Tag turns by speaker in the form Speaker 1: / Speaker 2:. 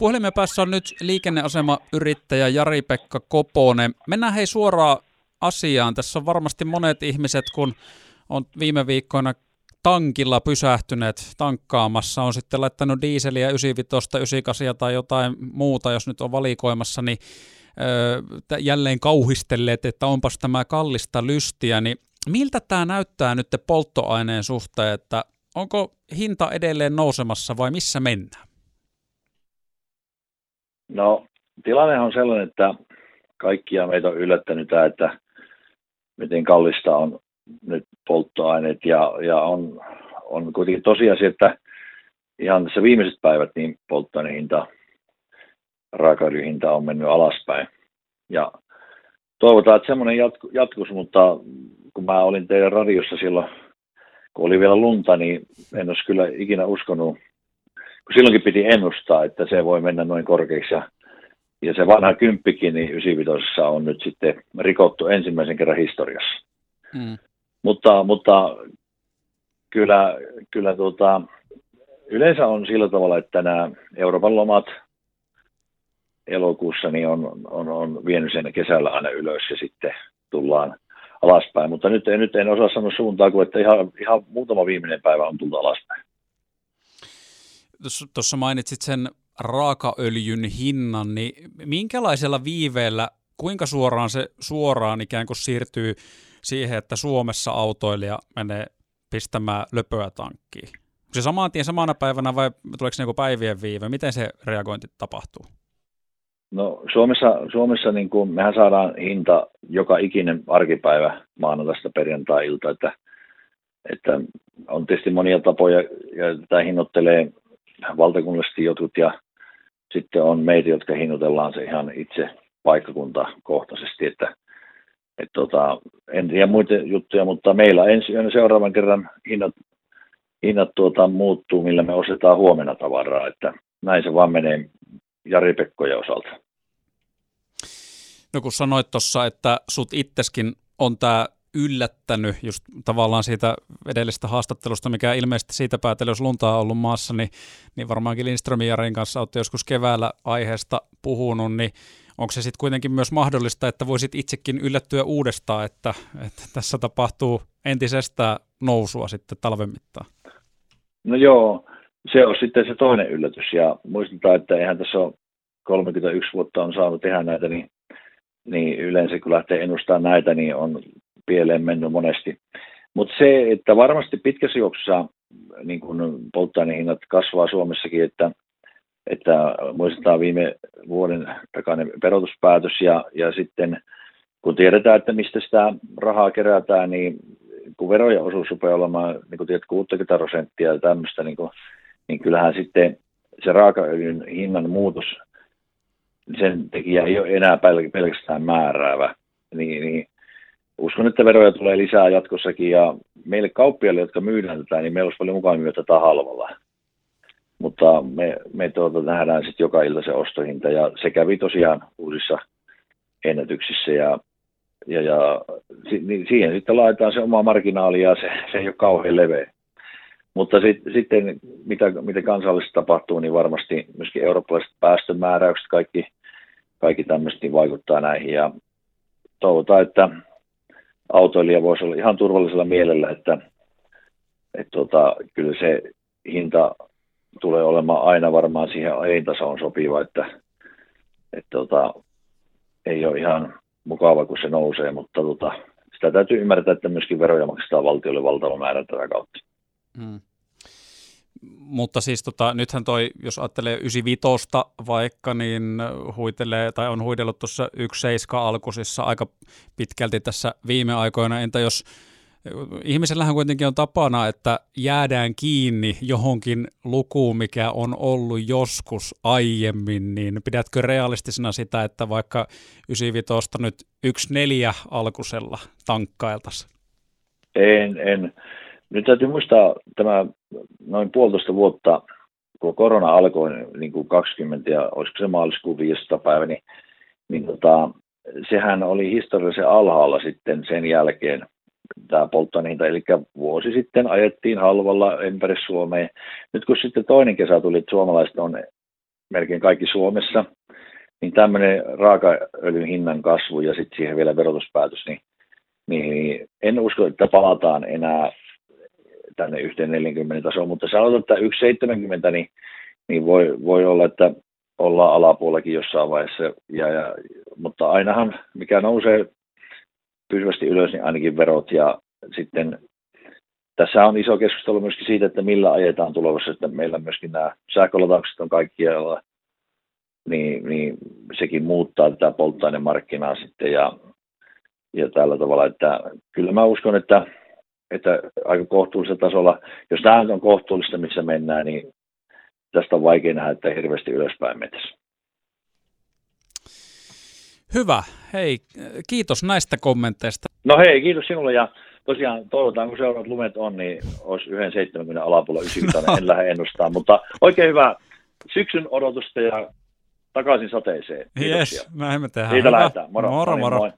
Speaker 1: Puhelimen päässä on nyt liikenneasemayrittäjä Jari-Pekka Koponen. Mennään hei suoraan asiaan. Tässä on varmasti monet ihmiset, kun on viime viikkoina tankilla pysähtyneet tankkaamassa, on sitten laittanut diiseliä 95, 98 tai jotain muuta, jos nyt on valikoimassa, niin jälleen kauhistelleet, että onpas tämä kallista lystiä, niin miltä tämä näyttää nyt polttoaineen suhteen, että onko hinta edelleen nousemassa vai missä mennään?
Speaker 2: No tilanne on sellainen, että kaikkia meitä on yllättänyt tämä, että miten kallista on nyt polttoaineet ja, ja on, on kuitenkin tosiasia, että ihan tässä viimeiset päivät niin polttoainehinta, raakaöljyhinta on mennyt alaspäin. Ja toivotaan, että semmoinen jatku, jatkus, mutta kun mä olin teidän radiossa silloin, kun oli vielä lunta, niin en olisi kyllä ikinä uskonut, kun silloinkin piti ennustaa, että se voi mennä noin korkeaksi. Ja, ja se vanha kymppikin, niin 95 on nyt sitten rikottu ensimmäisen kerran historiassa. Mm. Mutta, mutta kyllä, kyllä tuota, yleensä on sillä tavalla, että nämä Euroopan lomat elokuussa niin on, on, on vienyt sen kesällä aina ylös ja sitten tullaan alaspäin. Mutta nyt, nyt en osaa sanoa suuntaa, kuin että ihan, ihan muutama viimeinen päivä on tullut alaspäin.
Speaker 1: Tuossa mainitsit sen raakaöljyn hinnan, niin minkälaisella viiveellä, kuinka suoraan se suoraan ikään kuin siirtyy siihen, että Suomessa autoilija menee pistämään löpöä tankkiin? Onko se saman tien samana päivänä vai tuleeko se niin päivien viive? Miten se reagointi tapahtuu?
Speaker 2: No Suomessa, Suomessa niin kuin, mehän saadaan hinta joka ikinen arkipäivä maanantaista perjantai-ilta, että, että on tietysti monia tapoja, ja tätä hinnoittelee valtakunnallisesti jotkut, ja sitten on meitä, jotka hinnoitellaan se ihan itse paikkakuntakohtaisesti, että et tota, en tiedä muita juttuja, mutta meillä ensi seuraavan kerran hinnat, hinnat tuota, muuttuu, millä me ostetaan huomenna tavaraa, että näin se vaan menee Jari osalta.
Speaker 1: No kun sanoit tuossa, että sut itseskin on tämä yllättänyt just tavallaan siitä edellisestä haastattelusta, mikä ilmeisesti siitä päätellä, jos lunta on ollut maassa, niin, niin varmaankin Lindströmin Jarin kanssa olette joskus keväällä aiheesta puhunut, niin onko se sitten kuitenkin myös mahdollista, että voisit itsekin yllättyä uudestaan, että, että tässä tapahtuu entisestään nousua sitten talven mittaan?
Speaker 2: No joo, se on sitten se toinen yllätys ja muistetaan, että eihän tässä ole 31 vuotta on saanut tehdä näitä, niin, niin yleensä kun lähtee ennustamaan näitä, niin on pieleen mennyt monesti. Mutta se, että varmasti pitkässä juoksussa niin kun polttoainehinnat kasvaa Suomessakin, että että muistetaan viime vuoden takainen verotuspäätös ja, ja sitten kun tiedetään, että mistä sitä rahaa kerätään, niin kun verojen osuus rupeaa olemaan, niin kuin tiedät, 60 prosenttia ja tämmöistä, niin, kuin, niin kyllähän sitten se raakaöljyn hinnan muutos, sen tekijä ei ole enää pelkästään määräävä. Niin, niin uskon, että veroja tulee lisää jatkossakin ja meille kauppiaille, jotka myydään tätä, niin meillä olisi paljon mukavammin myydä tätä halvalla. Mutta me, me tuota, nähdään sitten joka ilta se ostohinta ja se kävi tosiaan uusissa ennätyksissä ja, ja, ja niin siihen sitten laitetaan se oma marginaali ja se, se ei ole kauhean leveä. Mutta sit, sitten mitä, mitä kansallisesti tapahtuu, niin varmasti myöskin eurooppalaiset päästömääräykset, kaikki, kaikki tämmöistä niin vaikuttaa näihin. Ja toivotaan, että autoilija voisi olla ihan turvallisella mielellä, että, että tota, kyllä se hinta tulee olemaan aina varmaan siihen elintasoon sopiva, että, että tota, ei ole ihan mukava, kun se nousee, mutta tota, sitä täytyy ymmärtää, että myöskin veroja maksetaan valtiolle valtava määrä tätä kautta. Hmm.
Speaker 1: Mutta siis tota, nythän toi, jos ajattelee 95 vaikka, niin huitelee tai on huidellut tuossa 1.7 alkusissa aika pitkälti tässä viime aikoina. Entä jos ihmisellähän kuitenkin on tapana, että jäädään kiinni johonkin lukuun, mikä on ollut joskus aiemmin, niin pidätkö realistisena sitä, että vaikka 95 nyt 1.4 alkusella tankkailtaisiin?
Speaker 2: En, en. Nyt täytyy muistaa tämä noin puolitoista vuotta, kun korona alkoi niin kuin 20 ja olisiko se maaliskuun 500 päivä, niin, niin tota, sehän oli historiallisen alhaalla sitten sen jälkeen, tämä polttoainehinta, eli vuosi sitten ajettiin halvalla ympäri Suomeen. Nyt kun sitten toinen kesä tuli, että suomalaiset on melkein kaikki Suomessa, niin tämmöinen raakaöljyn hinnan kasvu ja sitten siihen vielä verotuspäätös, niin, niin en usko, että palataan enää tänne yhteen 40 tasoon, mutta sanotaan, että 1,70 niin, niin voi, voi olla, että ollaan alapuolellakin jossain vaiheessa, ja, ja, mutta ainahan mikä nousee pysyvästi ylös, niin ainakin verot ja sitten tässä on iso keskustelu myöskin siitä, että millä ajetaan tulevassa, että meillä myöskin nämä sähkölataukset on kaikkialla, niin, niin sekin muuttaa tätä polttoainemarkkinaa sitten ja, ja tällä tavalla, että kyllä mä uskon, että, että aika kohtuullisella tasolla, jos tämä on kohtuullista, missä mennään, niin tästä on vaikea nähdä, että hirveästi ylöspäin metässä.
Speaker 1: Hyvä. Hei, kiitos näistä kommenteista.
Speaker 2: No hei, kiitos sinulle ja tosiaan toivotaan, kun seuraavat lumet on, niin olisi yhden 70 alapuolella 90, en lähde ennustaa, mutta oikein hyvä syksyn odotusta ja takaisin sateeseen.
Speaker 1: Kiitoksia. Yes, näin me tehdään.
Speaker 2: Siitä lähdetään. Moro.
Speaker 1: Moro, moro. moro.